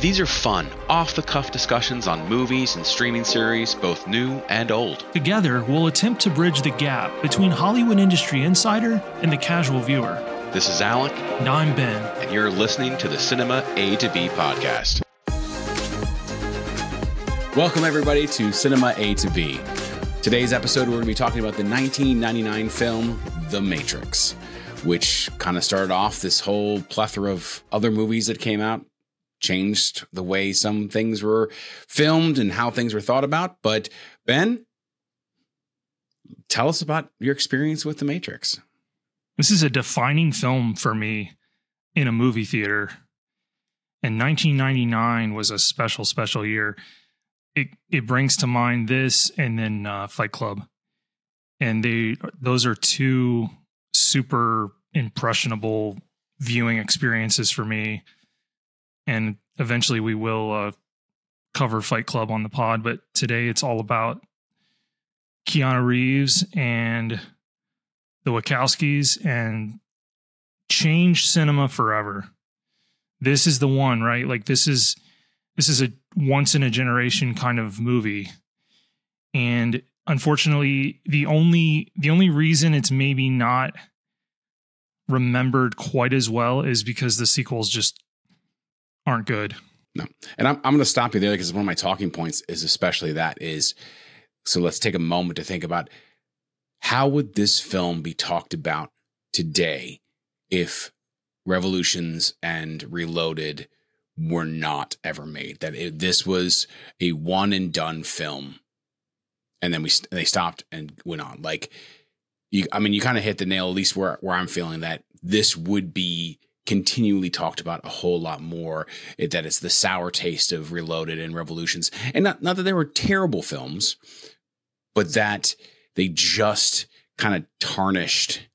These are fun, off the cuff discussions on movies and streaming series, both new and old. Together, we'll attempt to bridge the gap between Hollywood industry insider and the casual viewer. This is Alec. And I'm Ben. And you're listening to the Cinema A to B podcast. Welcome, everybody, to Cinema A to B. Today's episode, we're going to be talking about the 1999 film The Matrix, which kind of started off this whole plethora of other movies that came out changed the way some things were filmed and how things were thought about. But Ben, tell us about your experience with The Matrix. This is a defining film for me in a movie theater. And 1999 was a special, special year. It it brings to mind this and then uh, Fight Club, and they those are two super impressionable viewing experiences for me and eventually we will uh, cover Fight Club on the pod. But today it's all about Keanu Reeves and the Wachowskis and change cinema forever. This is the one, right? Like this is this is a once in a generation kind of movie. And unfortunately, the only the only reason it's maybe not remembered quite as well is because the sequels just aren't good. No. And I'm, I'm going to stop you there because one of my talking points is especially that is so let's take a moment to think about how would this film be talked about today if Revolutions and Reloaded were not ever made that it, this was a one and done film and then we they stopped and went on like you I mean you kind of hit the nail at least where where I'm feeling that this would be continually talked about a whole lot more it, that it's the sour taste of reloaded and revolutions. And not, not that they were terrible films but that they just kind of tarnished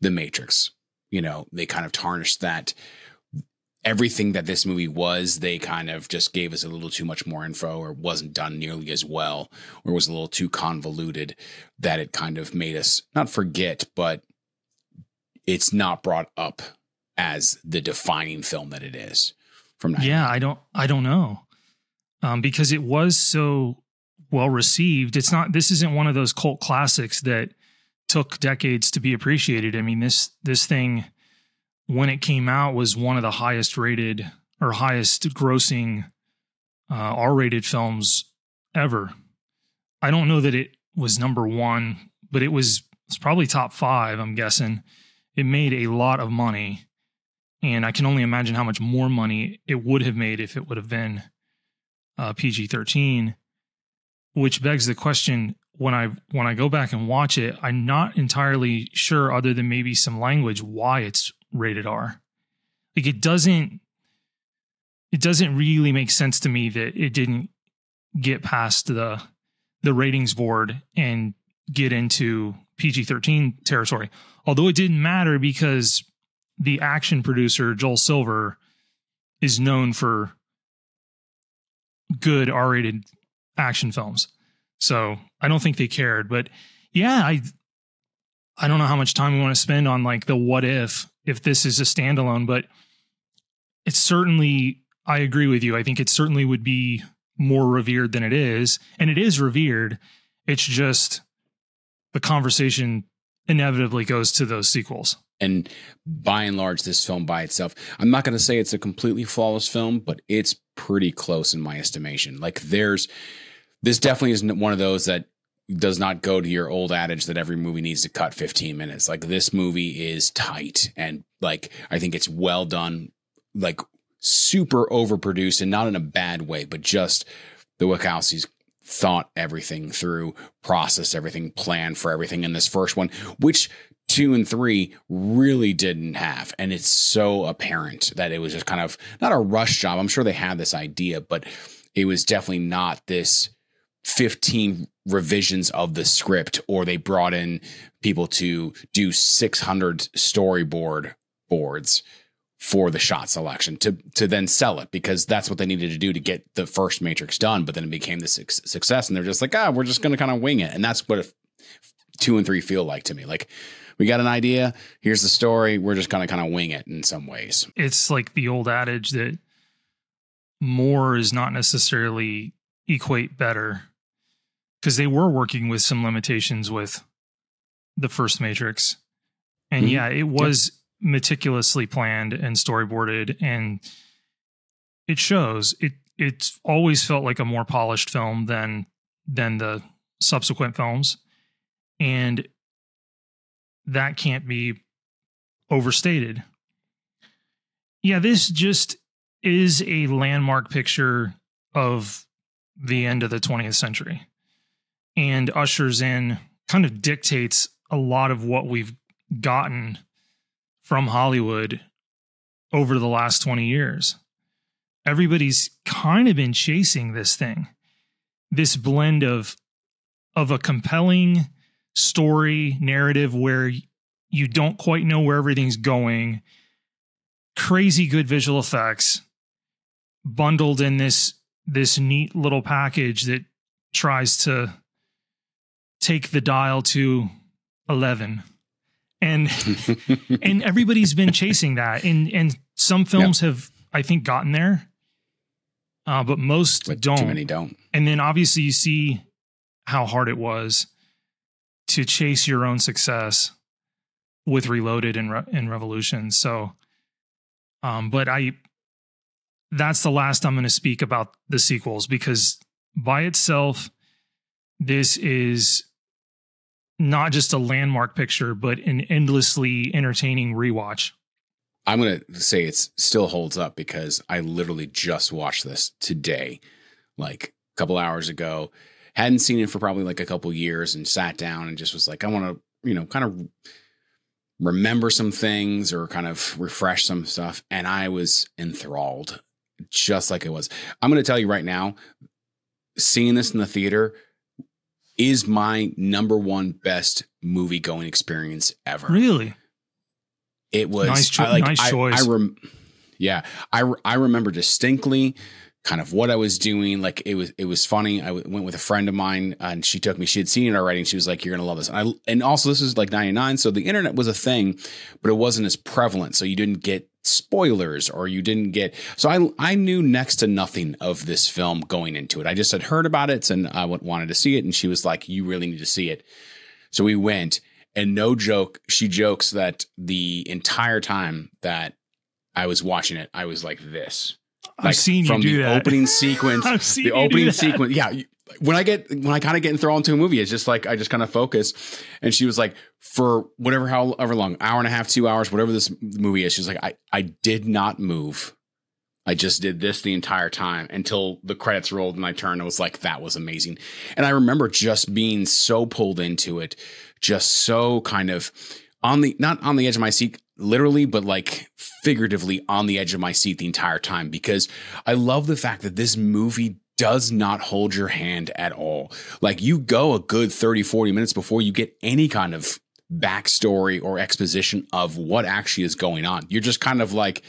the matrix. You know they kind of tarnished that. Everything that this movie was they kind of just gave us a little too much more info or wasn't done nearly as well or was a little too convoluted that it kind of made us not forget but it's not brought up as the defining film that it is from yeah i don't i don't know. Um, because it was so well received. It's not this isn't one of those cult classics that took decades to be appreciated. I mean this this thing when it came out was one of the highest rated or highest grossing uh, r-rated films ever. I don't know that it was number one but it was it's probably top five i'm guessing. It made a lot of money and I can only imagine how much more money it would have made if it would have been uh, PG thirteen. Which begs the question: when I when I go back and watch it, I'm not entirely sure, other than maybe some language, why it's rated R. Like it doesn't it doesn't really make sense to me that it didn't get past the the ratings board and get into PG thirteen territory. Although it didn't matter because the action producer Joel Silver is known for good R-rated action films. So I don't think they cared, but yeah, I I don't know how much time we want to spend on like the what if if this is a standalone, but it's certainly I agree with you. I think it certainly would be more revered than it is, and it is revered. It's just the conversation inevitably goes to those sequels. And by and large, this film by itself, I'm not going to say it's a completely flawless film, but it's pretty close in my estimation. Like, there's this definitely isn't one of those that does not go to your old adage that every movie needs to cut 15 minutes. Like, this movie is tight and, like, I think it's well done, like, super overproduced and not in a bad way, but just the Wachowskis thought everything through, processed everything, planned for everything in this first one, which two and three really didn't have. And it's so apparent that it was just kind of not a rush job. I'm sure they had this idea, but it was definitely not this 15 revisions of the script or they brought in people to do 600 storyboard boards for the shot selection to to then sell it because that's what they needed to do to get the first matrix done but then it became this success and they're just like ah we're just going to kind of wing it and that's what two and three feel like to me like we got an idea. Here's the story. We're just gonna kind of wing it in some ways. It's like the old adage that more is not necessarily equate better because they were working with some limitations with the first Matrix. And Mhm. yeah, it was meticulously planned and storyboarded and it shows. It it's always felt like a more polished film than than the subsequent films. And that can't be overstated. Yeah, this just is a landmark picture of the end of the 20th century and ushers in kind of dictates a lot of what we've gotten from Hollywood over the last 20 years. Everybody's kind of been chasing this thing. This blend of of a compelling story narrative where you don't quite know where everything's going, crazy good visual effects bundled in this this neat little package that tries to take the dial to 11 and and everybody's been chasing that. And and some films have i think gotten there uh, but most but don't. too many don't. and then obviously you see how hard it was to chase your own success with reloaded and Re- and revolution. So um but i that's the last i'm going to speak about the sequels because by itself this is not just a landmark picture but an endlessly entertaining rewatch I'm gonna say it still holds up because I literally just watched this today, like a couple hours ago. Hadn't seen it for probably like a couple years, and sat down and just was like, I want to, you know, kind of remember some things or kind of refresh some stuff, and I was enthralled, just like it was. I'm gonna tell you right now, seeing this in the theater is my number one best movie going experience ever. really It was Nice cho- I, like, nice I, choice. I rem- yeah, I re- I remember distinctly kind of what I was doing. Like it was it was funny. I w- went with a friend of mine uh, and she took me. She had seen it already, and she was like, "You're gonna love this." And I and also this was like '99, so the internet was a thing, but it wasn't as prevalent. So you didn't get spoilers or you didn't get. So I I knew next to nothing of this film going into it. I just had heard about it and I wanted to see it, and she was like, "You really need to see it." So we went, and no joke, she jokes that the entire time that I was watching it, I was like this. i've seen you from do the that opening sequence. I've seen the you do opening that. sequence, yeah. When I get when I kind of get enthralled into a movie, it's just like I just kind of focus. And she was like, for whatever however long, hour and a half, two hours, whatever this movie is, she's like, I I did not move. I just did this the entire time until the credits rolled and I turned and was like, that was amazing. And I remember just being so pulled into it, just so kind of on the, not on the edge of my seat, literally, but like figuratively on the edge of my seat the entire time because I love the fact that this movie does not hold your hand at all. Like you go a good 30, 40 minutes before you get any kind of backstory or exposition of what actually is going on. You're just kind of like,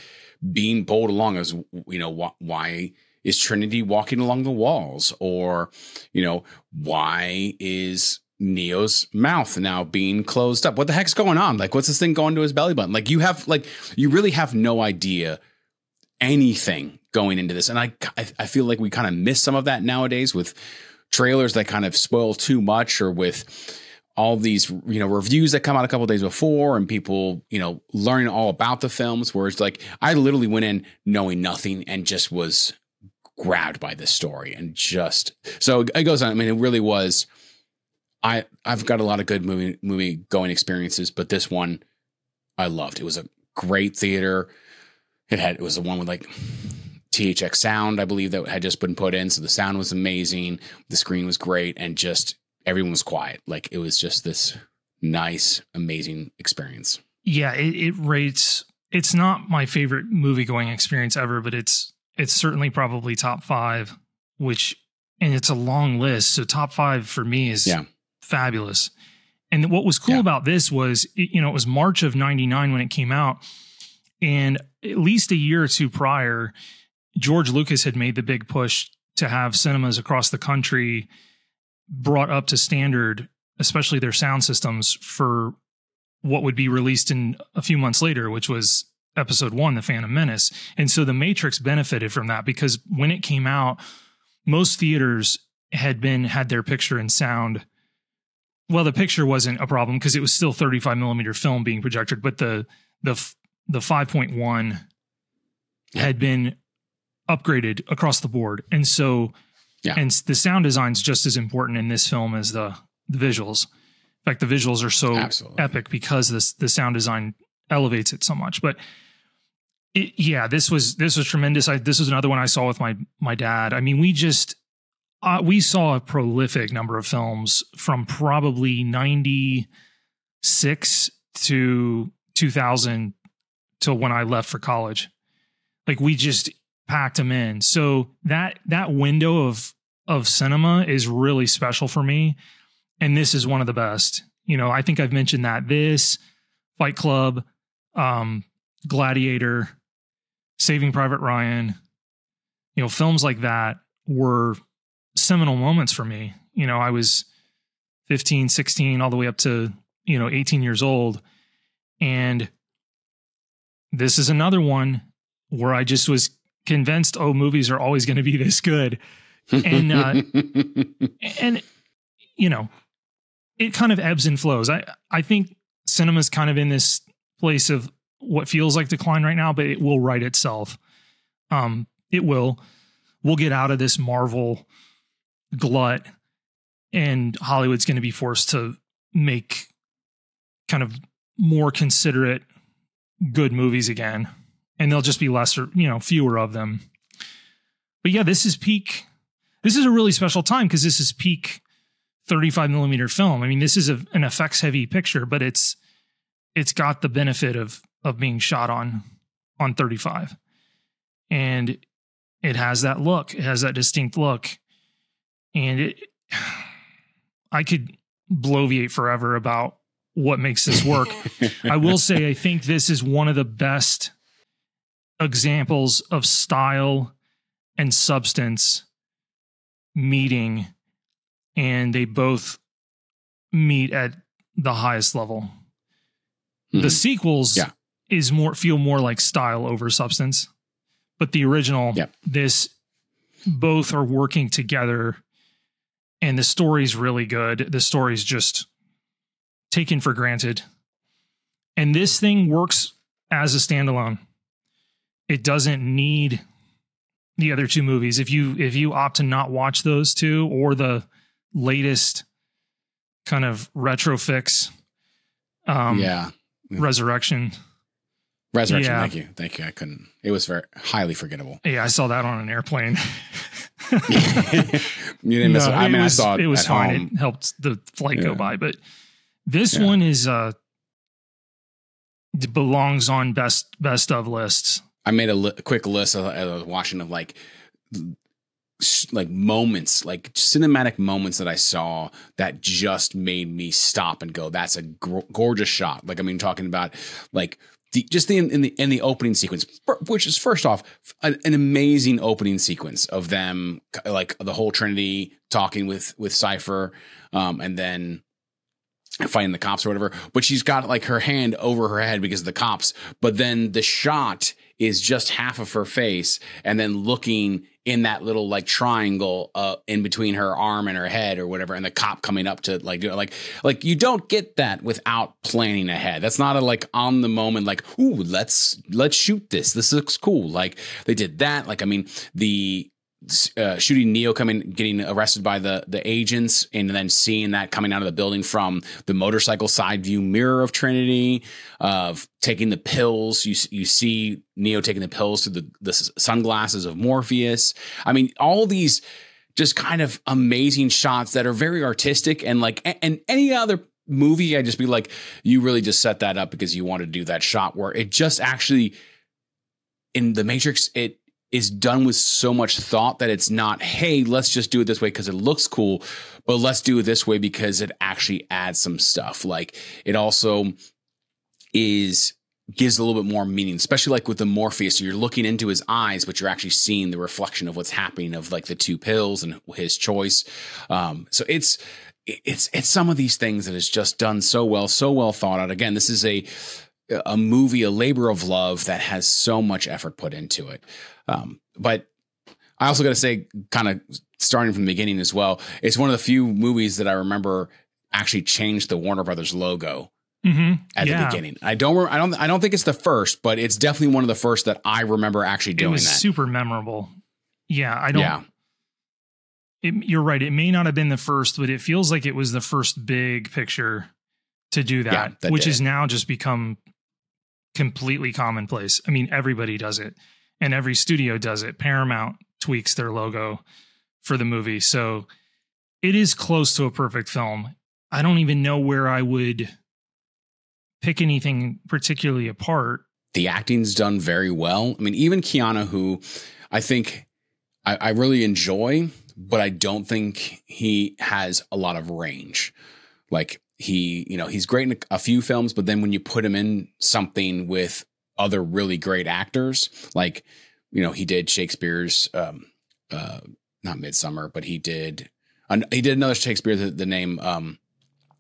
being pulled along as you know wh- why is trinity walking along the walls or you know why is neo's mouth now being closed up what the heck's going on like what's this thing going to his belly button like you have like you really have no idea anything going into this. And i i, I feel like we kind of miss some of that nowadays with trailers that kind of spoil too much or with all these you know reviews that come out a couple days before and people you know learning all about the films. Where it's like i literally went in knowing nothing and just was grabbed by this story and just so it goes on. I mean it really was i i've got a lot of good movie movie going experiences but this one i loved. It was a great theater. It had it was the one with like THX sound, I believe that had just been put in. So the sound was amazing. The screen was great and just everyone was quiet. Like it was just this nice, amazing experience. yeah it, it rates it's not my favorite movie going experience ever but it's it's certainly probably top five which and it's a long list so top five for me is Yeah. fabulous and what was cool Yeah. about this was it- you know it was march of 99 when it came out and at least a year or two prior george lucas had made the big push to have cinemas across the country brought up to standard especially their sound systems for what would be released in a few months later, which was episode one, The Phantom Menace. And so The Matrix benefited from that because when it came out, most theaters had been had their picture and sound. Well, the picture wasn't a problem because it was still 35 millimeter film being projected, but the the the 5.1 had been upgraded across the board, and so Yeah. and the sound design is just as important in this film as the the visuals. In fact, the visuals are so Absolutely. epic because this the sound design elevates it so much. But it, yeah, this was this was tremendous. I, this was another one I saw with my my dad. I mean, we just uh, we saw a prolific number of films from probably ninety six to two thousand till when I left for college. Like we just packed them in. So that that window of of cinema is really special for me and this is one of the best. You know, I think I've mentioned that this Fight Club, um, Gladiator, Saving Private Ryan, you know, films like that were seminal moments for me. You know, I was 15, 16, all the way up to, you know, 18 years old. And this is another one where I just was convinced, oh, movies are always going to be this good. And, uh, and you know it kind of ebbs and flows. I i think cinema's kind of in this place of what feels like decline right now but it will right itself. Um it will. We'll get out of this marvel glut and hollywood's going to be forced to make kind of more considerate good movies again and there'll just be lesser you know fewer of them but yeah this is peak this is a really special time because this is peak 35 millimeter film. I mean, this is a, an effects heavy picture, but it's it's got the benefit of of being shot on on 35, and it has that look. It has that distinct look, and it. I could bloviate forever about what makes this work. I will say, I think this is one of the best examples of style and substance meeting and they both meet at the highest level. The Mhm. sequels Yeah. is more feel more like style over substance. But the original, Yeah. this both are working together and the story's really good. The story's just taken for granted. And this thing works as a standalone. It doesn't need the other two movies. If you if you opt to not watch those two or the latest kind of retro fix um yeah. resurrection. Resurrection. yeah. Thank you. Thank you. I couldn't. It was very highly forgettable. Yeah, I saw that on an airplane. you didn't miss No, it. I mean, was, I saw it. it was fine. home. It helped the flight Yeah. go by, but this Yeah. one is uh belongs on best best of lists. I made a li- quick list of, I was watching of like like moments, like cinematic moments that I saw that just made me stop and go, "That's a gorgeous shot." Like I mean, talking about like the just the in the in the opening sequence, which is first off an, an amazing opening sequence of them like the whole Trinity talking with with Cypher, um, and then fighting the cops or whatever. But she's got like her hand over her head because of the cops. But then the shot is just half of her face, and then looking in that little like triangle uh in between her arm and her head or whatever and the cop coming up to like do it. Like like you don't get that without planning ahead. That's not a like on the moment like ooh let's let's shoot this. This looks cool. Like they did that. Like i mean the uh, shooting Neo coming, getting arrested by the the agents, and then seeing that coming out of the building from the motorcycle side view mirror of Trinity, of taking the pills. You you see Neo taking the pills through the the sunglasses of Morpheus. I mean, all these just kind of amazing shots that are very artistic and like and any other movie, I'd just be like, you really just set that up because you want to do that shot where it just actually in the Matrix it is done with so much thought that it's not, hey, let's just do it this way because it looks cool, but let's do it this way because it actually adds some stuff. Like it also is gives a little bit more meaning, especially like with the Morpheus. You're looking into his eyes, but you're actually seeing the reflection of what's happening of like the two pills and his choice. Um, so it's it's it's some of these things that is just done so well, so well thought out. Again, this is a a movie, a labor of love that has so much effort put into it. Um, but I also got to say, kind of starting from the beginning as well, it's one of the few movies that I remember actually changed the Warner Brothers logo Mm-hmm. at yeah. the beginning. I don't, re- I don't, I don't think it's the first, but it's definitely one of the first that I remember actually It doing was that. super memorable. Yeah, I don't. yeah, It, you're right. It may not have been the first, but it feels like it was the first big picture to do that, Yeah, that which has now just become completely commonplace. I mean, everybody does it, and every studio does it. Paramount tweaks their logo for the movie, so it is close to a perfect film. I don't even know where I would pick anything particularly apart. the acting's done very well. I mean, even Keanu, who I think I, I really enjoy, but I don't think he has a lot of range. Like he, you know, he's great in a, a few films, but then when you put him in something with other really great actors, like you know, he did Shakespeare's, um, uh, not Midsummer, but he did, an, he did another Shakespeare. The, the name um,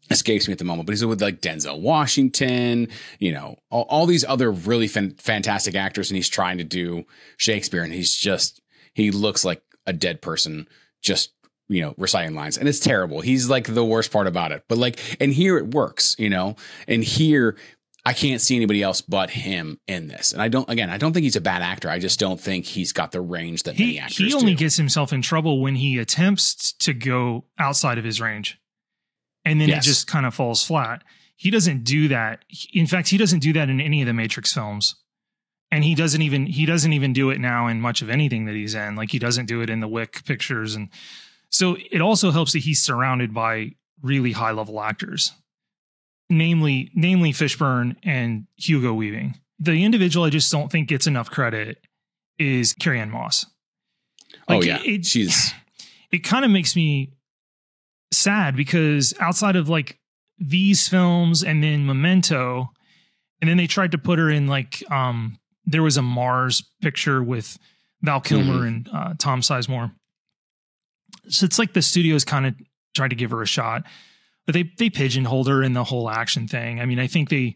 escapes me at the moment, but he's with like Denzel Washington, you know, all, all these other really fan- fantastic actors, and he's trying to do Shakespeare, and he's just he looks like a dead person, just you know, reciting lines, and it's terrible. He's like the worst part about it, but like, and here it works, you know, and here. I can't see anybody else but him in this, and I don't. Again, I don't think he's a bad actor. I just don't think he's got the range that many He actors he only do. gets himself in trouble when he attempts to go outside of his range, and then Yes. it just kind of falls flat. He doesn't do that. In fact, he doesn't do that in any of the Matrix films, and he doesn't even he doesn't even do it now in much of anything that he's in. Like he doesn't do it in the Wick pictures, and so it also helps that he's surrounded by really high level actors, namely namely Fishburne and Hugo Weaving. The individual I just don't think gets enough credit is Carrie-Anne Moss. oh yeah, it- she's it kind of makes me sad because outside of like these films and then Memento, and then they tried to put her in like um there was a Mars picture with Val Kilmer and uh, Tom Sizemore. So it's like the studios kind of tried to give her a shot, but they they pigeonholed her in the whole action thing. I mean, I think they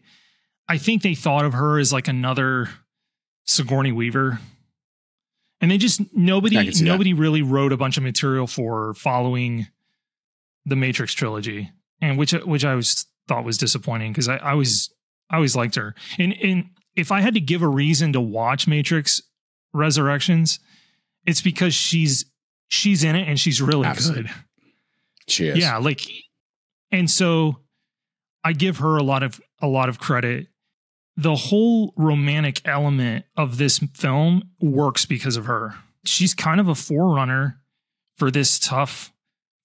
I think they thought of her as like another Sigourney Weaver. And they just I nobody that. nobody really wrote a bunch of material for following the Matrix trilogy, and which which I was thought was disappointing because I, I was I always liked her. And and if I had to give a reason to watch Matrix Resurrections, it's because she's she's in it and she's really Absolutely. good. she is. Yeah, like and so I give her a lot of a lot of credit. The whole romantic element of this film works because of her. She's kind of a forerunner for this tough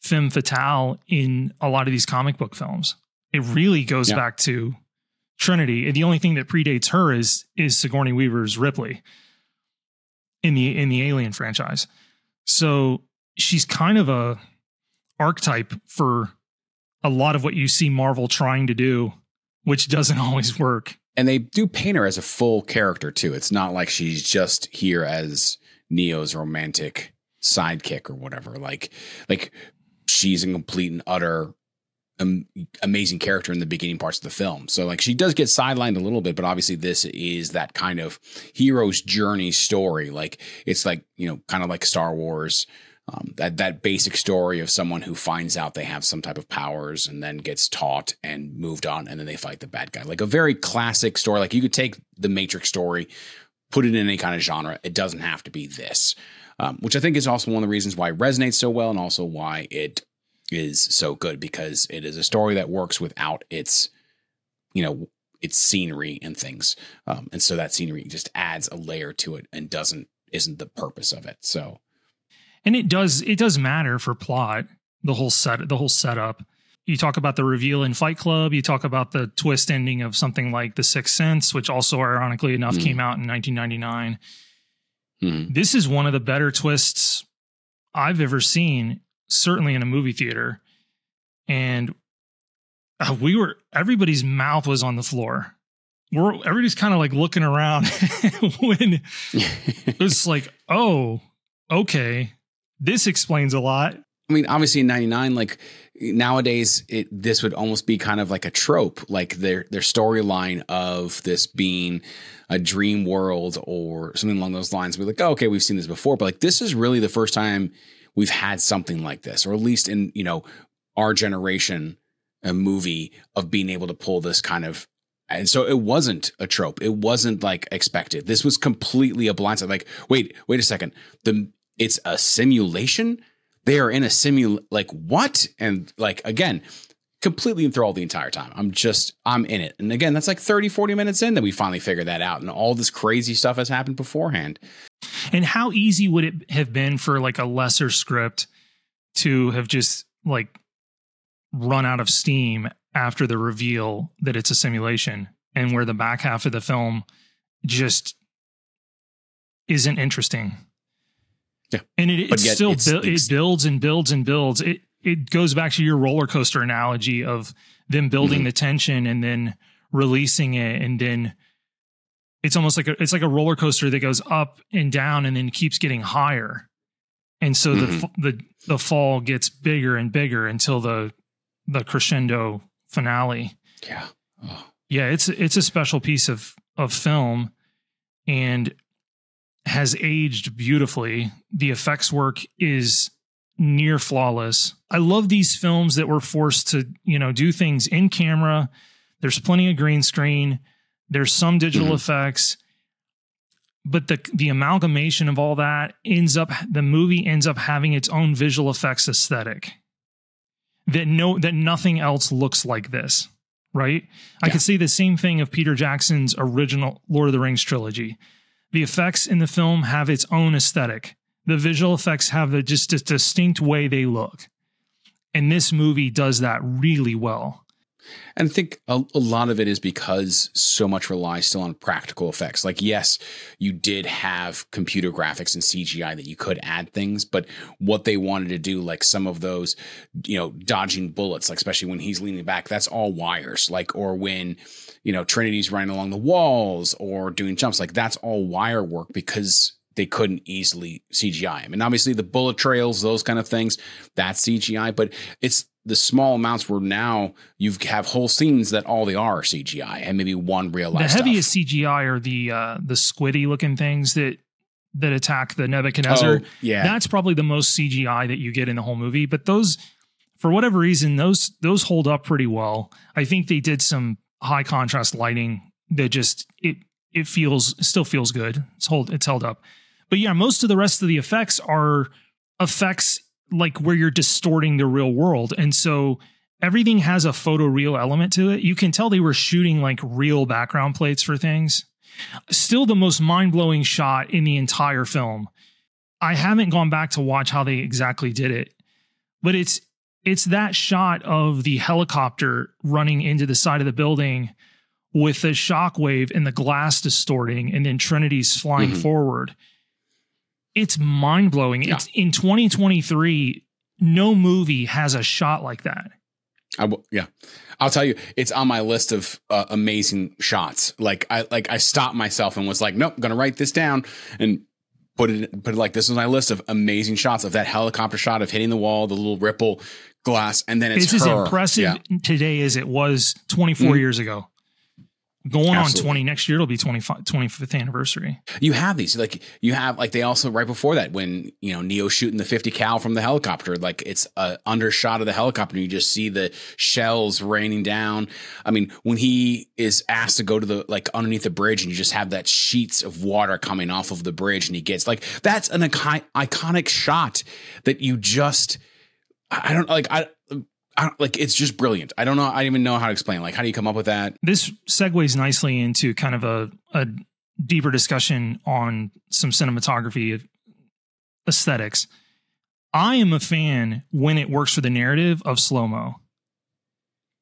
femme fatale in a lot of these comic book films. It really goes Yeah. back to Trinity. And the only thing that predates her is is Sigourney Weaver's Ripley in the in the Alien franchise. So she's kind of a archetype for a lot of what you see Marvel trying to do, which doesn't always work. and they do paint her as a full character too. It's not like she's just here as Neo's romantic sidekick or whatever. Like, like she's a complete and utter um, amazing character in the beginning parts of the film. So like she does get sidelined a little bit, but obviously this is that kind of hero's journey story. Like it's like you know, kind of like Star Wars. Um, that that basic story of someone who finds out they have some type of powers and then gets taught and moved on and then they fight the bad guy. Like a very classic story. Like you could take the matrix story put it in any kind of genre. It doesn't have to be this um, which i think is also one of the reasons why it resonates so well and also why it is so good because it is a story that works without its you know its scenery and things. Um, and so that scenery just adds a layer to it and doesn't isn't the purpose of it. So And it does it does matter for plot, the whole set the whole setup. You talk about the reveal in Fight Club, you talk about the twist ending of something like The Sixth Sense, which also ironically enough Mm. came out in 1999. mhm. This is one of the better twists I've ever seen, certainly in a movie theater. And uh, we were everybody's mouth was on the floor. We're everybody's kind of like looking around when it was like, oh, okay, this explains a lot. I mean, obviously in '99, like nowadays, it this would almost be kind of like a trope, like their their storyline of this being a dream world or something along those lines. We're like, oh, okay, we've seen this before, but like this is really the first time we've had something like this, or at least in you know our generation, a movie of being able to pull this kind of. And so it wasn't a trope. It wasn't like expected. This was completely a blindside. Like, wait, wait a second. The it's a simulation they are in a simul like what? And like again, completely enthralled the entire time. I'm just I'm in it. And again, that's like 30, 40 minutes in that we finally figure that out. And all this crazy stuff has happened beforehand. And how easy would it have been for like a lesser script to have just like run out of steam after the reveal that it's a simulation and where the back half of the film just isn't interesting. Yeah. And it, it still it's, bu- it's, it builds and builds and builds. It it goes back to your roller coaster analogy of them building mm-hmm. the tension and then releasing it and then it's almost like a, it's like a roller coaster that goes up and down and then keeps getting higher. And so mm-hmm. the the the fall gets bigger and bigger until the the crescendo finale. Yeah. Oh. Yeah, it's it's a special piece of of film and has aged beautifully. The effects work is near flawless. I love these films that were forced to, you know, do things in camera. There's plenty of green screen. There's some digital mm-hmm. effects. But the the amalgamation of all that ends up the movie ends up having its own visual effects aesthetic. That no that nothing else looks like this, right? Yeah. I could say the same thing of Peter Jackson's original Lord of the Rings trilogy the effects in the film have its own aesthetic. The visual effects have a, just a distinct way they look. And this movie does that really well. And I think a, a, lot of it is because so much relies still on practical effects. Like, yes, you did have computer graphics and CGI that you could add things, but what they wanted to do, like some of those, you know, dodging bullets, like especially when he's leaning back, that's all wires. Like, or when, you know, Trinity's running along the walls or doing jumps, like that's all wire work because they couldn't easily CGI him. And obviously the bullet trails, those kind of things, that's CGI, but it's the small amounts where now you have whole scenes that all they are CGI and maybe one real life. The heaviest stuff. CGI are the uh, the squiddy looking things that that attack the Nebuchadnezzar. Oh, yeah, that's probably the most CGI that you get in the whole movie. But those, for whatever reason, those those hold up pretty well. I think they did some high contrast lighting that just it it feels still feels good. It's hold it's held up. But yeah, most of the rest of the effects are effects like where you're distorting the real world. And so everything has a photo real element to it. You can tell they were shooting like real background plates for things. Still the most mind-blowing shot in the entire film. I haven't gone back to watch how they exactly did it, but it's it's that shot of the helicopter running into the side of the building with the shockwave and the glass distorting and then Trinity's flying mm-hmm. forward it's mind blowing. Yeah. It's in 2023. No movie has a shot like that. I w- yeah, I'll tell you, it's on my list of uh, amazing shots. Like I like I stopped myself and was like, nope, I'm gonna write this down and put it put it like this is my list of amazing shots of that helicopter shot of hitting the wall, the little ripple glass, and then it's, it's as impressive yeah. today as it was 24 mm-hmm. years ago going Absolutely. on 20 next year it'll be 25 25th anniversary you have these like you have like they also right before that when you know neo shooting the 50 cal from the helicopter like it's a undershot of the helicopter you just see the shells raining down i mean when he is asked to go to the like underneath the bridge and you just have that sheets of water coming off of the bridge and he gets like that's an iconic shot that you just I don't like I like it's just brilliant. I don't know. I don't even know how to explain. Like, how do you come up with that? This segues nicely into kind of a, a deeper discussion on some cinematography aesthetics. I am a fan when it works for the narrative of slow mo.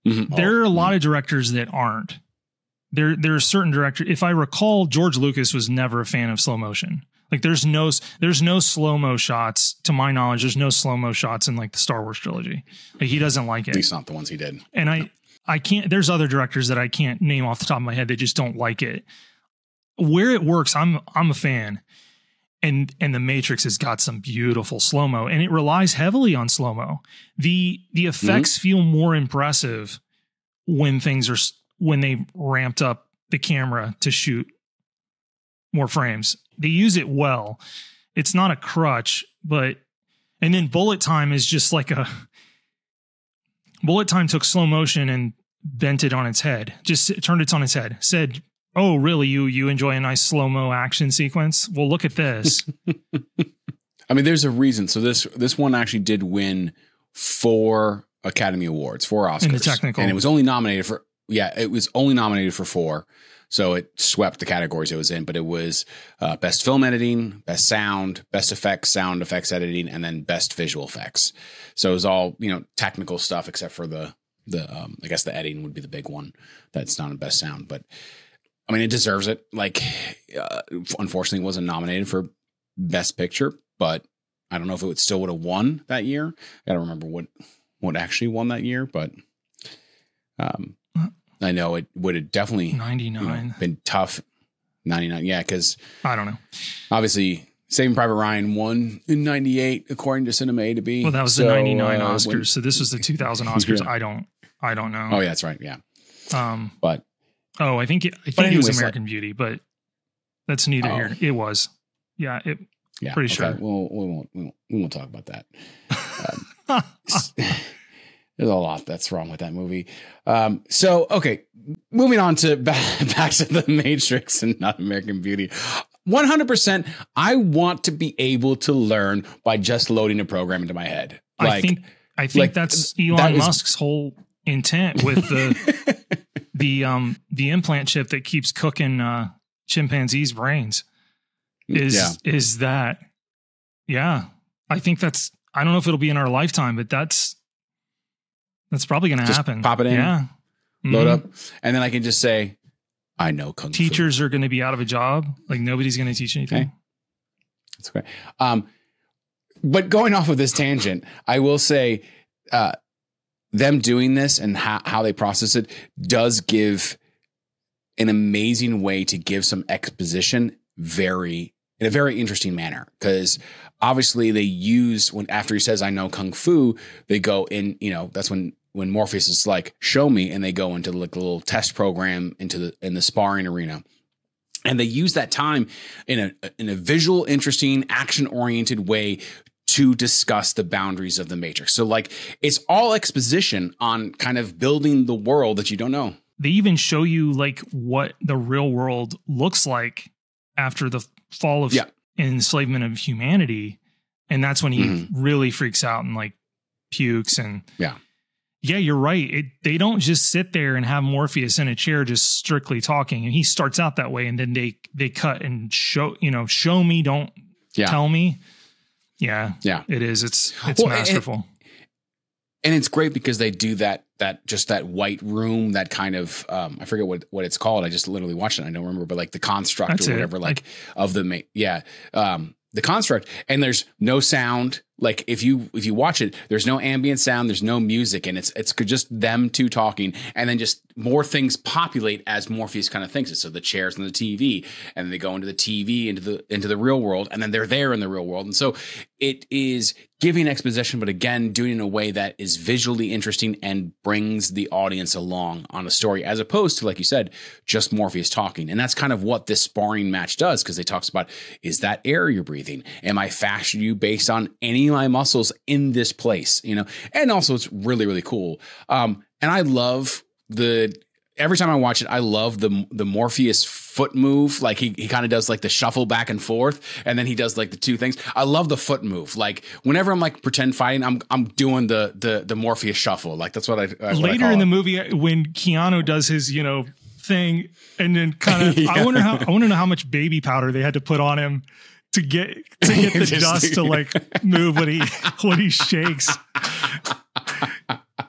Mm-hmm. There are a lot of directors that aren't. There, there are certain directors. If I recall, George Lucas was never a fan of slow motion. Like there's no there's no slow mo shots to my knowledge. There's no slow mo shots in like the Star Wars trilogy. Like he doesn't like it. At least not the ones he did. And I I can't. There's other directors that I can't name off the top of my head that just don't like it. Where it works, I'm I'm a fan. and and the Matrix has got some beautiful slow mo, and it relies heavily on slow mo. the The effects mm-hmm. feel more impressive when things are when they ramped up the camera to shoot more frames. They use it well. It's not a crutch, but and then bullet time is just like a bullet time took slow motion and bent it on its head. Just turned it on its head. Said, "Oh, really? You you enjoy a nice slow mo action sequence? Well, look at this." I mean, there's a reason. So this this one actually did win four Academy Awards, four Oscars, in the technical, and it was only nominated for yeah, it was only nominated for four. So it swept the categories it was in, but it was uh, best film editing, best sound, best effects, sound effects editing, and then best visual effects. So it was all you know technical stuff except for the the um, I guess the editing would be the big one that's not a best sound, but I mean it deserves it. Like uh, unfortunately, it wasn't nominated for best picture, but I don't know if it would still would have won that year. I don't remember what what actually won that year, but um, I know it would have definitely 99 you know, been tough. 99, yeah, because I don't know. Obviously, Saving Private Ryan won in 98, according to Cinema A to B. Well, that was so, the 99 uh, Oscars. When, so this was the 2000 Oscars. Yeah. I don't, I don't know. Oh, yeah, that's right. Yeah. Um, but, oh, I think, it, I think anyways, it was American like, Beauty, but that's neither oh. here. It was. Yeah. It, yeah. Pretty okay. sure. Well, we won't, we won't, we won't talk about that. Um, there's a lot that's wrong with that movie. Um, so, okay, moving on to back, back to the Matrix and not American Beauty. 100%, I want to be able to learn by just loading a program into my head. Like, I think I think like, that's Elon that Musk's whole intent with the the um the implant chip that keeps cooking uh chimpanzees' brains. Is yeah. is that yeah. I think that's I don't know if it'll be in our lifetime, but that's that's probably going to happen. Pop it in. Yeah. Load mm-hmm. up. And then I can just say, I know Kung Teachers fu. are going to be out of a job. Like nobody's going to teach anything. Okay. That's okay. Um, but going off of this tangent, I will say, uh, them doing this and how, how they process it does give an amazing way to give some exposition very in a very interesting manner because obviously they use when after he says I know kung fu, they go in, you know, that's when when Morpheus is like, show me, and they go into like a little test program into the in the sparring arena. And they use that time in a in a visual, interesting, action oriented way to discuss the boundaries of the matrix. So like it's all exposition on kind of building the world that you don't know. They even show you like what the real world looks like after the fall of yeah enslavement of humanity. And that's when he mm-hmm. really freaks out and like pukes and yeah. Yeah, you're right. It, they don't just sit there and have Morpheus in a chair just strictly talking. And he starts out that way, and then they they cut and show you know show me, don't yeah. tell me. Yeah, yeah, it is. It's it's well, masterful. And, it's great because they do that that just that white room that kind of um, I forget what what it's called. I just literally watched it. I don't remember, but like the construct That's or whatever, it. like, of the ma- yeah um, the construct. And there's no sound like if you if you watch it there's no ambient sound there's no music and it's it's just them two talking and then just more things populate as morpheus kind of thinks it. So the chairs and the tv and they go into the tv into the into the real world and then they're there in the real world. And so it is giving exposition but again doing it in a way that is visually interesting and brings the audience along on a story as opposed to like you said just morpheus talking. And that's kind of what this sparring match does because they talks about is that air you're breathing? Am i fashioning you based on any my muscles in this place, you know? And also it's really, really cool. Um, and I love the every time I watch it, I love the the Morpheus foot move. Like he he kind of does like the shuffle back and forth, and then he does like the two things. I love the foot move. Like whenever I'm like pretend fighting, I'm I'm doing the the the Morpheus shuffle. Like that's what I that's later what I in the movie when Keanu does his you know thing, and then kind of yeah. I wonder how I want to know how much baby powder they had to put on him to get to get the dust to like move when he when he shakes.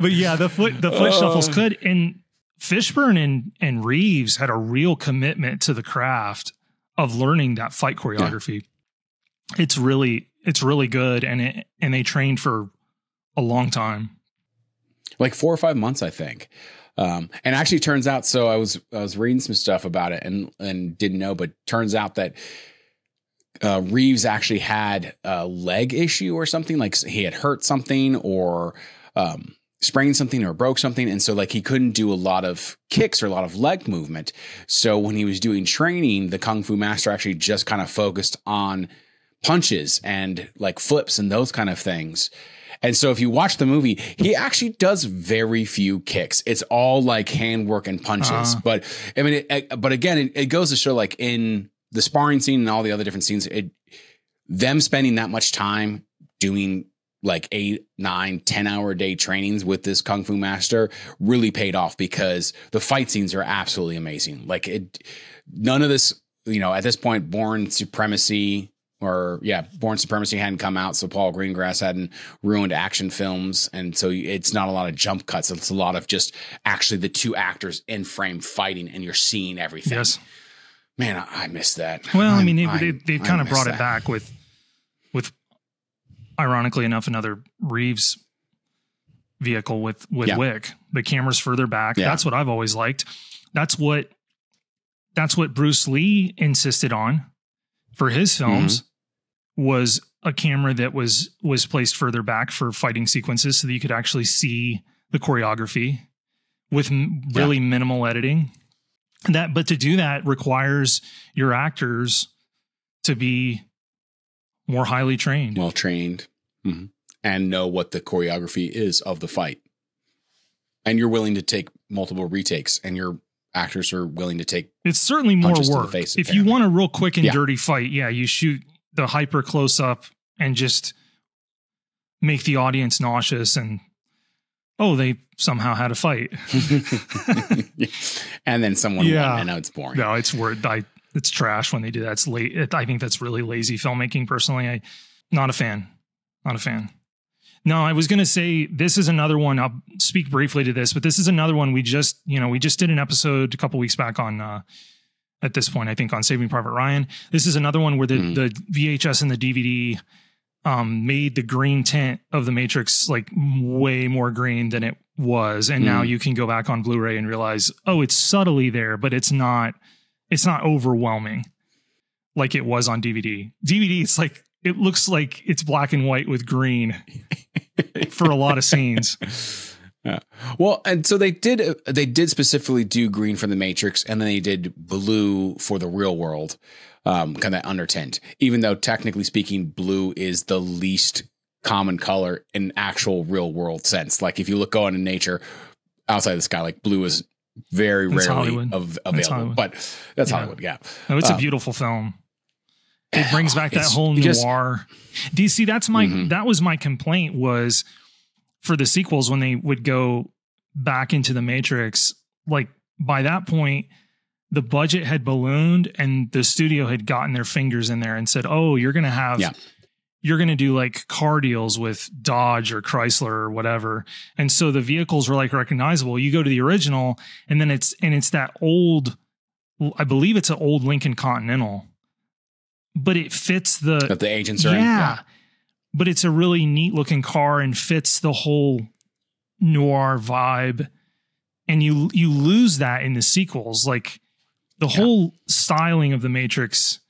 But yeah, the foot the foot uh, shuffles could and Fishburne and and Reeves had a real commitment to the craft of learning that fight choreography. Yeah. It's really it's really good and it and they trained for a long time. Like 4 or 5 months I think. Um, and actually turns out so I was I was reading some stuff about it and and didn't know but turns out that uh, Reeves actually had a leg issue or something, like he had hurt something or um, sprained something or broke something. And so, like, he couldn't do a lot of kicks or a lot of leg movement. So, when he was doing training, the Kung Fu Master actually just kind of focused on punches and like flips and those kind of things. And so if you watch the movie, he actually does very few kicks. It's all like handwork and punches. Uh-huh. But I mean, it, but again, it, it, goes to show like in the sparring scene and all the other different scenes, it, them spending that much time doing like eight, nine, 10 hour day trainings with this Kung Fu master really paid off because the fight scenes are absolutely amazing. Like it, none of this, you know, at this point, Bourne Supremacy, or yeah, Bourne Supremacy hadn't come out, so Paul Greengrass hadn't ruined action films, and so it's not a lot of jump cuts. It's a lot of just actually the two actors in frame fighting, and you're seeing everything. Yes, man, I, I miss that. Well, I'm, i mean, they, they, kind of brought that. it back with, with, ironically enough, another Reeves vehicle with with yeah. Wick. The camera's further back. Yeah. That's what I've always liked. That's what, that's what Bruce Lee insisted on for his films. Mm-hmm was a camera that was was placed further back for fighting sequences so that you could actually see the choreography with m- really yeah. minimal editing that but to do that requires your actors to be more highly trained well trained mm-hmm. and know what the choreography is of the fight and you're willing to take multiple retakes and your actors are willing to take it's certainly more work face, if you want a real quick and yeah. dirty fight yeah you shoot the hyper close up and just make the audience nauseous and oh they somehow had a fight and then someone yeah. won and now it's boring no it's word i it's trash when they do that it's late it, i think that's really lazy filmmaking personally i not a fan not a fan no i was going to say this is another one i'll speak briefly to this but this is another one we just you know we just did an episode a couple weeks back on uh at this point, I think, on Saving Private Ryan. This is another one where the, mm. the VHS and the DVD um, made the green tint of the Matrix like way more green than it was. And mm. now you can go back on Blu-ray and realize, oh, it's subtly there, but it's not it's not overwhelming like it was on DVD. DVD, it's like it looks like it's black and white with green for a lot of scenes. Yeah. Well, and so they did they did specifically do green for the Matrix, and then they did blue for the real world, um, kind of undertint. Even though technically speaking, blue is the least common color in actual real world sense. Like if you look going in nature outside the sky, like blue is very rarely av- available. But that's yeah. Hollywood, yeah. No, it's um, a beautiful film. It brings back that whole noir. Just, Do you see? That's my mm-hmm. that was my complaint was for the sequels when they would go back into the Matrix, like by that point, the budget had ballooned and the studio had gotten their fingers in there and said, "Oh, you're going to have yeah. You're going to do like car deals with Dodge or Chrysler or whatever." And so the vehicles were like recognizable. You go to the original and then it's and it's that old I believe it's an old Lincoln Continental. But it fits the that the agents are yeah, in. Yeah but it's a really neat looking car and fits the whole noir vibe. And you you lose that in the sequels. Like the yeah. whole styling of the Matrix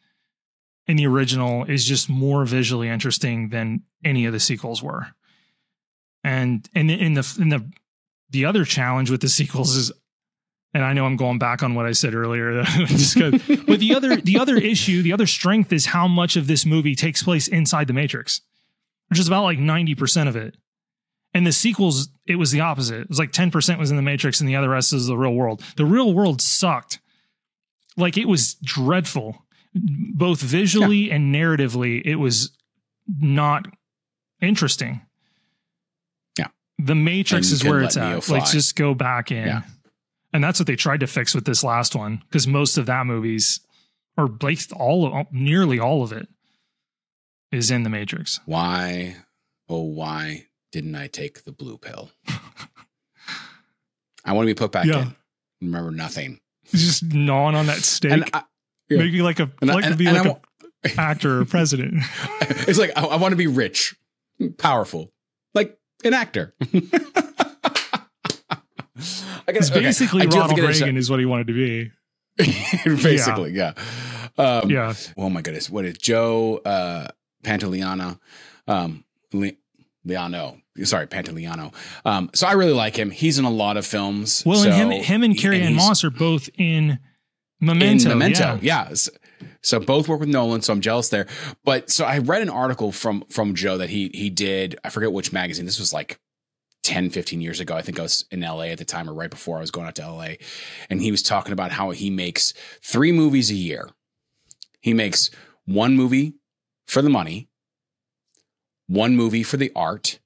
in the original is just more visually interesting than any of the sequels were. And and in the in the the other challenge with the sequels is and I know I'm going back on what I said earlier. but the other the other issue, the other strength is how much of this movie takes place inside the Matrix which is about like 90% of it. And the sequels, it was the opposite. It was like 10% was in the Matrix and the other rest is the real world. The real world sucked. Like it was dreadful, both visually yeah. and narratively. It was not interesting. Yeah. The Matrix is where it's at. Let's like just go back in. Yeah. And that's what they tried to fix with this last one because most of that movie's, or like all of, nearly all of it, is in the Matrix. Why, oh, why didn't I take the blue pill? I want to be put back yeah. in. Remember nothing. Just gnawing on that steak. I, yeah. Maybe like a and like I, and, be like an actor or president. it's like I, I, want to be rich, powerful, like an actor. I guess it's basically okay. Ronald Reagan is what he wanted to be. basically, yeah. yeah. Um, Yeah. Oh my goodness, what is Joe uh, Pantoliano? Um, Le- Leano, sorry, Pantoliano. Um, so I really like him. He's in a lot of films. Well, so, and him, him and Carrie-Anne Moss are both in Memento. Memento. Yeah. Yeah. So, both work with Nolan, so I'm jealous there. But so I read an article from from Joe that he he did. I forget which magazine. This was like 10, 15 years ago. I think I was in LA at the time or right before I was going out to LA. And he was talking about how he makes three movies a year. He makes one movie for the money, one movie for the art,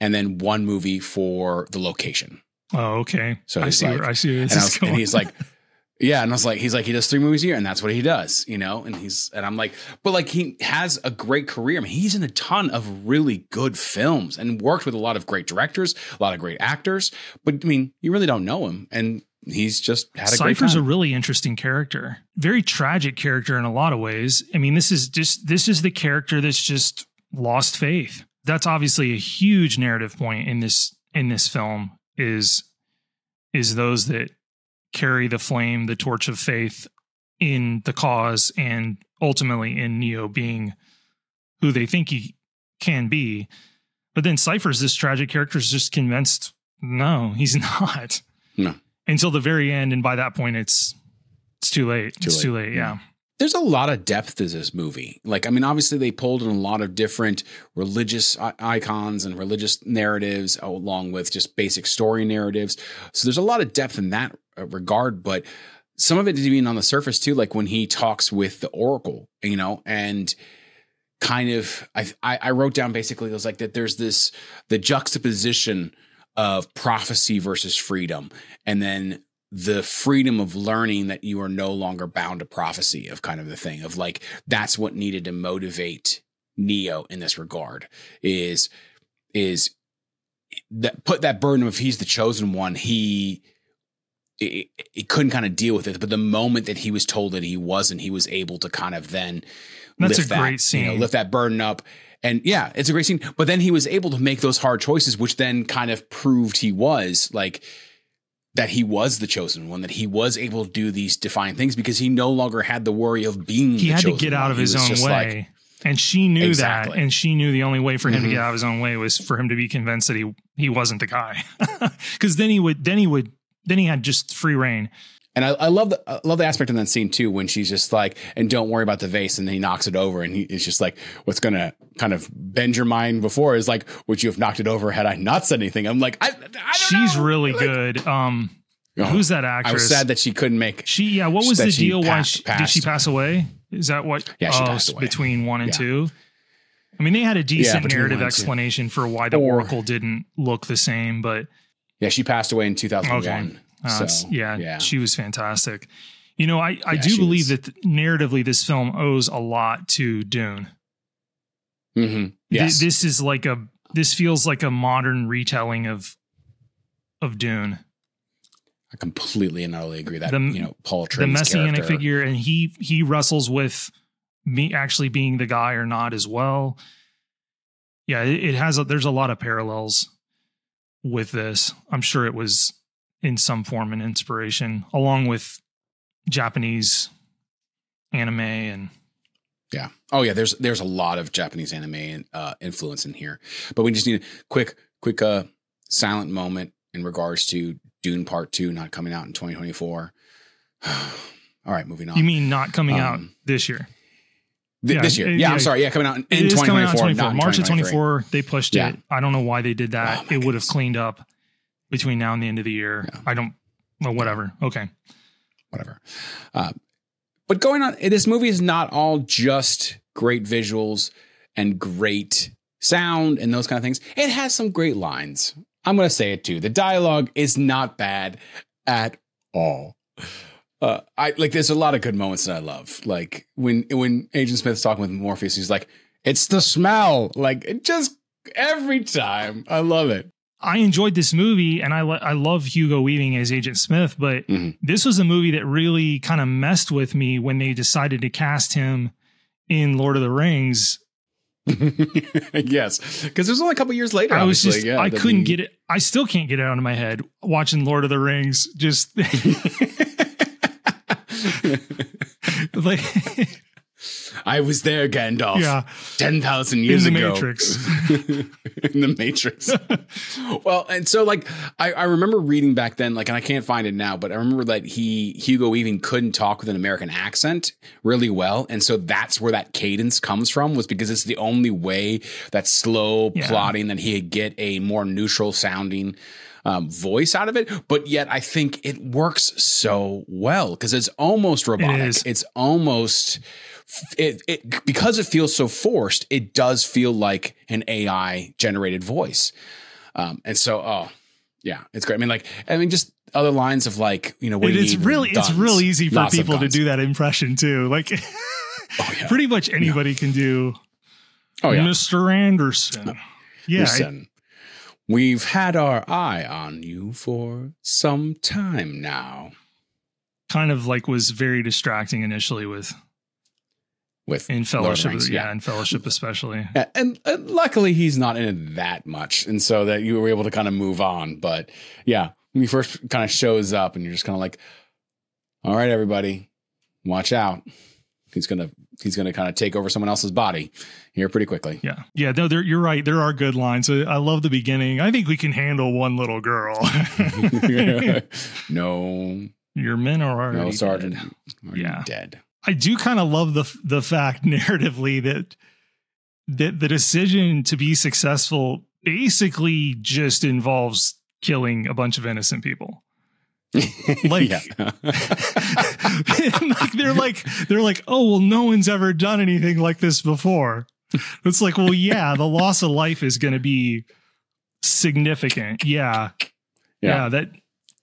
and then one movie for the location. Oh, okay. So I see. like- where, I see where this And, I was, and he's like, yeah. And I was like, he's like, he does three movies a year, and that's what he does, you know? And he's, and I'm like, but like, he has a great career. I mean, he's in a ton of really good films and worked with a lot of great directors, a lot of great actors. But I mean, you really don't know him. And he's just had a great Cypher's a really interesting character, very tragic character in a lot of ways. I mean, this is just this is the character that's just lost faith. That's obviously a huge narrative point in this in this film is is those that carry the flame, the torch of faith in the cause, and ultimately in Neo being who they think he can be. But then Cypher's this tragic character is just convinced, no, he's not. No. Until the very end, and by that point, it's it's too late. Too it's late. too late. Yeah. There's a lot of depth to this movie. Like, I mean, obviously they pulled in a lot of different religious icons and religious narratives, along with just basic story narratives. So there's a lot of depth in that uh, regard. But some of it is even on the surface too, like when he talks with the Oracle, you know, and kind of, I, I wrote down basically it was like that. There's this the juxtaposition of prophecy versus freedom, and then the freedom of learning that you are no longer bound to prophecy of kind of the thing of like that's what needed to motivate Neo in this regard is is that put that burden of he's the chosen one he he, he couldn't kind of deal with it but the moment that he was told that he wasn't he was able to kind of then That's lift a great that, you know, scene. lift that burden up and yeah it's a great scene but then he was able to make those hard choices which then kind of proved he was like that he was the chosen one, that he was able to do these defiant things because he no longer had the worry of being. He had to get out one. of his own way. like- and she knew Exactly. that. And she knew the only way for him Mhm. to get out of his own way was for him to be convinced that he he wasn't the guy. Because then he would then he would then he had just free reign. And I, I love the I love the aspect in that scene too when she's just like, and don't worry about the vase, and then he knocks it over, and he is just like, what's gonna kind of bend your mind before is like, would you have knocked it over had I not said anything? I'm like, I, I She's know. really Like, good. Um oh, who's that actress? I was sad that she couldn't make. She yeah, what was the deal? Why she, did she pass away? Is that what? Yeah, she oh, passed away. between one and Yeah. two. I mean, they had a decent between narrative one and two. explanation for why the Or- Oracle didn't look the same, but Yeah, she passed away in 2001. Uh, So, yeah, yeah. she was fantastic. You know, I, I Yeah, do believe was. that narratively this film owes a lot to Dune. hmm Th- Yes. this is like a this feels like a modern retelling of of Dune. I completely and utterly agree that The- you know Paul Atreides the messianic character- figure and he he wrestles with me actually being the guy or not as well yeah it, it has a, there's a lot of parallels with this i'm sure it was in some form an inspiration along with japanese anime and Yeah. Oh yeah. There's there's a lot of Japanese anime uh, influence in here, but we just need a quick quick uh, silent moment in regards to Dune Part Two not coming out in 2024. All right, moving on. you mean not coming out Um, this year Th- yeah, this year? Yeah, yeah. I'm sorry. Yeah, coming out in, in it is coming out 2024, in 24 not in march of 2023. 24 they pushed Yeah. it i don't know why they did that Oh, it would have cleaned up between now and the end of the year Yeah. i don't well whatever okay whatever. Uh, but going on, this movie is not all just great visuals and great sound and those kind of things. It has some great lines. I'm going to say it too. The dialogue is not bad at all. Uh, I like. There's a lot of good moments that I love. Like when when Agent Smith's talking with Morpheus, he's like, "It's the smell." Like it just every time. I love it. I enjoyed this movie and I lo- I love Hugo Weaving as Agent Smith, but Mhm. this was a movie that really kind of messed with me when they decided to cast him in Lord of the Rings. yes, because it was only a couple years later. I was just Yeah, I couldn't get it. I still can't get it out of my head watching Lord of the Rings. Just like I was there, Gandalf. yeah, ten thousand years in the ago. Matrix. in the Matrix. well, and so like I, I remember reading back then, like, and I can't find it now, but I remember that he Hugo even couldn't talk with an American accent really well, and so that's where that cadence comes from. Was because it's the only way that slow Yeah. plotting that he could get a more neutral sounding. Um, voice out of it, but yet I think it works so well because it's almost robotic. is. It's almost it, it because it feels so forced, it does feel like an AI generated voice. Um, and so, oh yeah, it's great. I mean, like, I mean, just other lines of like, you know, what it's really it's real easy for Lots people to do that impression too. Like Oh yeah, pretty much anybody can do oh yeah. Mr. Anderson. Yeah, I- we've had our eye on you for some time now. kind of like was very distracting initially with With in Lord of the fellowship Rings, yeah, in fellowship especially Yeah, and, and luckily he's not in it that much, and so that you were able to kind of move on. But yeah, when he first kind of shows up, and you're just kind of like, "All right, everybody, watch out. He's gonna he's gonna kind of take over someone else's body here pretty quickly." yeah yeah no there, you're right there are good lines i love the beginning i think we can handle one little girl no, your men are already no, Sergeant, dead. are Yeah. dead. I do kind of love the the fact narratively that that the decision to be successful basically just involves killing a bunch of innocent people. Like- like they're like they're like oh well no one's ever done anything like this before. It's like well yeah the loss of life is going to be significant. Yeah, yeah. Yeah, that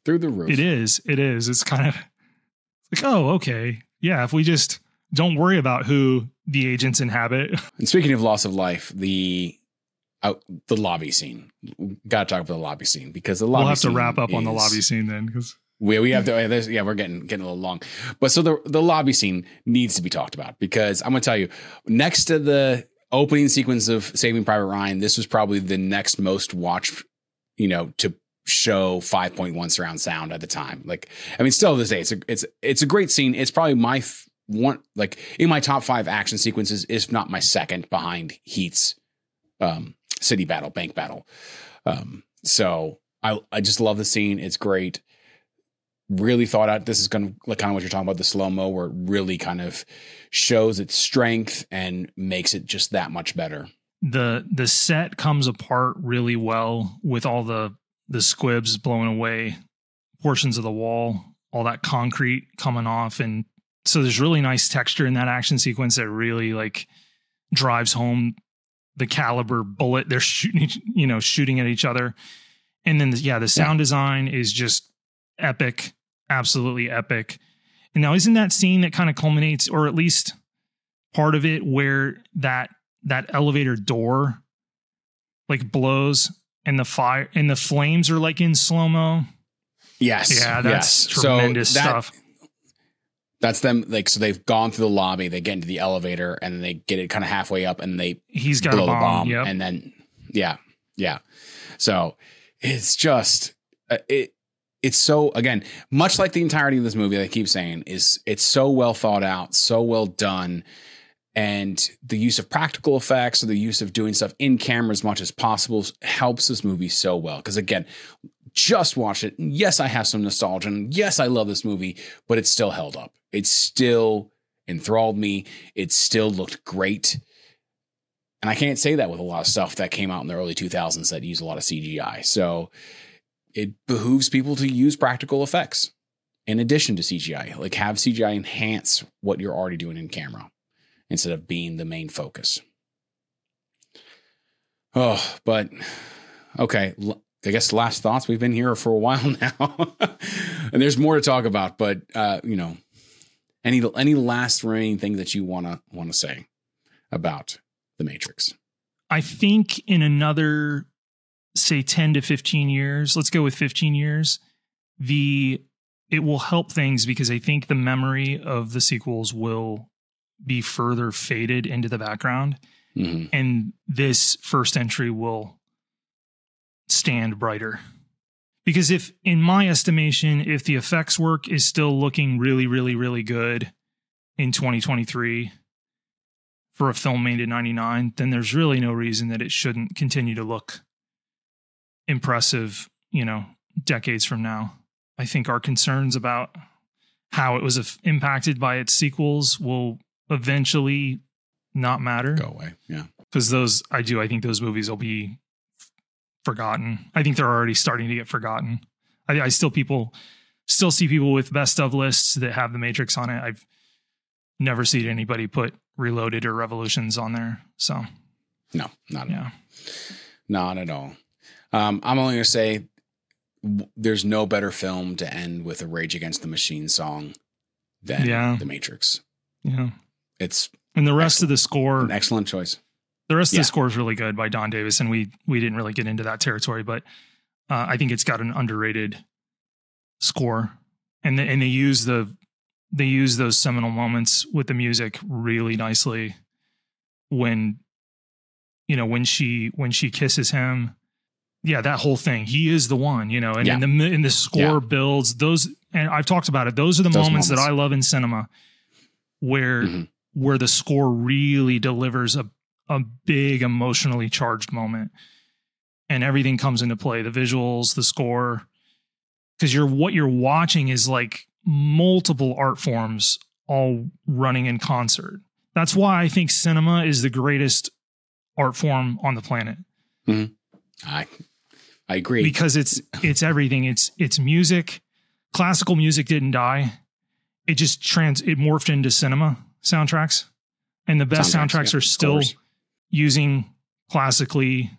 through the roof. it is. It is. It's kind of like oh okay yeah if we just don't worry about who the agents inhabit And speaking of loss of life, the out the lobby scene. Got to talk about the lobby scene because the lobby. we'll have to wrap up on the lobby scene then because We we have to. Oh, yeah, Yeah, we're getting getting a little long, but so the the lobby scene needs to be talked about because I'm going to tell you next to the opening sequence of Saving Private Ryan, this was probably the next most watched. You know to show 5.1 surround sound at the time. Like, I mean, still to this day, it's a it's it's a great scene. It's probably my f- one like in my top five action sequences, if not my second behind Heat's um, city battle, bank battle. Um, so I I just love the scene. It's great. Really thought out. This is going to like kind of what you're talking about the slow mo, where it really kind of shows its strength and makes it just that much better. the the set comes apart really well with all the the squibs blowing away portions of the wall all that concrete coming off. And so there's really nice texture in that action sequence that really like drives home the caliber bullet they're shooting you know shooting at each other. And then yeah the sound design is just epic absolutely epic. And now isn't that scene that kind of culminates or at least part of it where that that elevator door like blows and the fire and the flames are like in slow-mo Yes, yeah that's yes. So tremendous that- stuff That's them. Like so, they've gone through the lobby. They get into the elevator, and then they get it kind of halfway up, and they he's got blow a the bomb, bomb, yep and then yeah, yeah. So it's just uh, it. It's so again, much like the entirety of this movie. I keep saying is it's so well thought out, so well done, and the use of practical effects or the use of doing stuff in camera as much as possible helps this movie so well. Because again, just watch it. Yes, I have some nostalgia, and yes, I love this movie, but it's still held up. It still enthralled me. It still looked great. And I can't say that with a lot of stuff that came out in the early 2000s that use a lot of CGI. So it behooves people to use practical effects in addition to CGI. Like have CGI enhance what you're already doing in camera instead of being the main focus. Oh, but okay. I guess last thoughts. We've been here for a while now, and there's more to talk about. But uh, you know, any any last remaining thing that you wanna want to say about the Matrix? i think in another say 10 to 15 years let's go with 15 years the it will help things because i think the memory of the sequels will be further faded into the background hmm and this first entry will stand brighter. Because if, in my estimation, if the effects work is still looking really, really, really good, in 2023 for a film made in 99, then there's really no reason that it shouldn't continue to look impressive, you know, decades from now. I think our concerns about how it was impacted by its sequels will eventually not matter Go away. Yeah. because those I do I think those movies will be forgotten. I think they're already starting to get forgotten. I, I still people still see people with best of lists that have the Matrix on it. I've never seen anybody put Reloaded or Revolutions on there. So No, not at all. yeah, Not at all. Um, I'm only going to say w- there's no better film to end with a Rage Against the Machine song than Yeah. The Matrix. yeah. It's And the rest of the score, an excellent choice. the rest of the score is really good by Don Davis, and we we didn't really get into that territory, but uh, I think it's got an underrated score, and the, and they use the they use those seminal moments with the music really nicely when you know when she when she kisses him yeah that whole thing he is the one you know and, Yeah. and the and the score Yeah. builds those and i've talked about it those are the Those moments, that i love in cinema where Mhm. Where the score really delivers a a big emotionally charged moment. And everything comes into play the visuals the score. Because you're what you're watching is like multiple art forms all running in concert. That's why i think cinema is the greatest art form on the planet. Mm-hmm. I I agree. because it's it's everything. It's it's music. Classical music didn't die. It just trans it morphed into cinema soundtracks. And the best Soundtracks, soundtracks yeah, are still using classically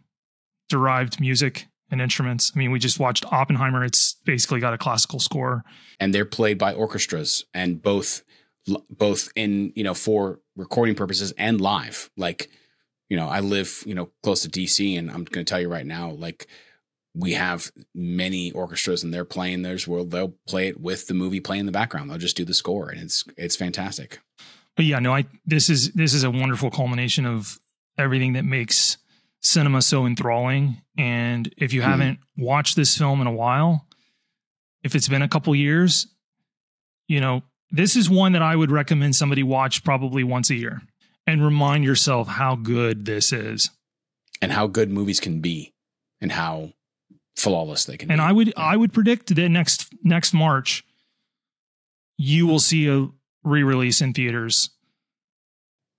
derived music and instruments. I mean we just watched oppenheimer. It's basically got a classical score. And they're played by orchestras and both both in you know for recording purposes and live. Like you know i live you know close to dc and i'm going to tell you right now like we have many orchestras and they're playing theirs. Where they'll play it with the movie playing in the background. They'll just do the score and it's it's fantastic but yeah no i this is this is a wonderful culmination of everything that makes cinema so enthralling. And if you Mhm. haven't watched this film in a while if it's been a couple years you know this is one that i would recommend somebody watch probably once a year and remind yourself how good this is. And how good movies can be and how flawless they can and be. And i would i would predict that next next march you will see a re-release in theaters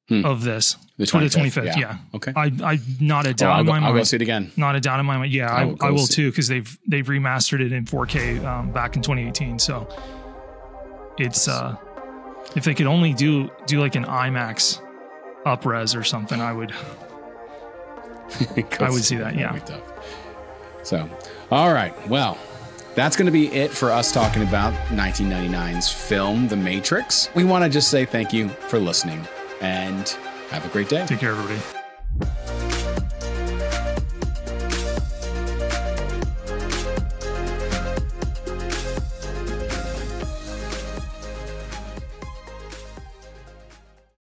Hmm. of this the for the 25th, 25th yeah, okay i i not a Oh, doubt I'll, in go, my I'll go see it again not a doubt in my mind. Yeah, I I, will I will too because they've they've remastered it in 4K um, back in 2018. So it's uh, if they could only do do like an IMAX upres or something, I would. I would see that, yeah. That'd be tough. So, all right. Well, that's going to be it for us talking about 1999's film, The Matrix. We want to just say thank you for listening and have a great day. Take care, everybody.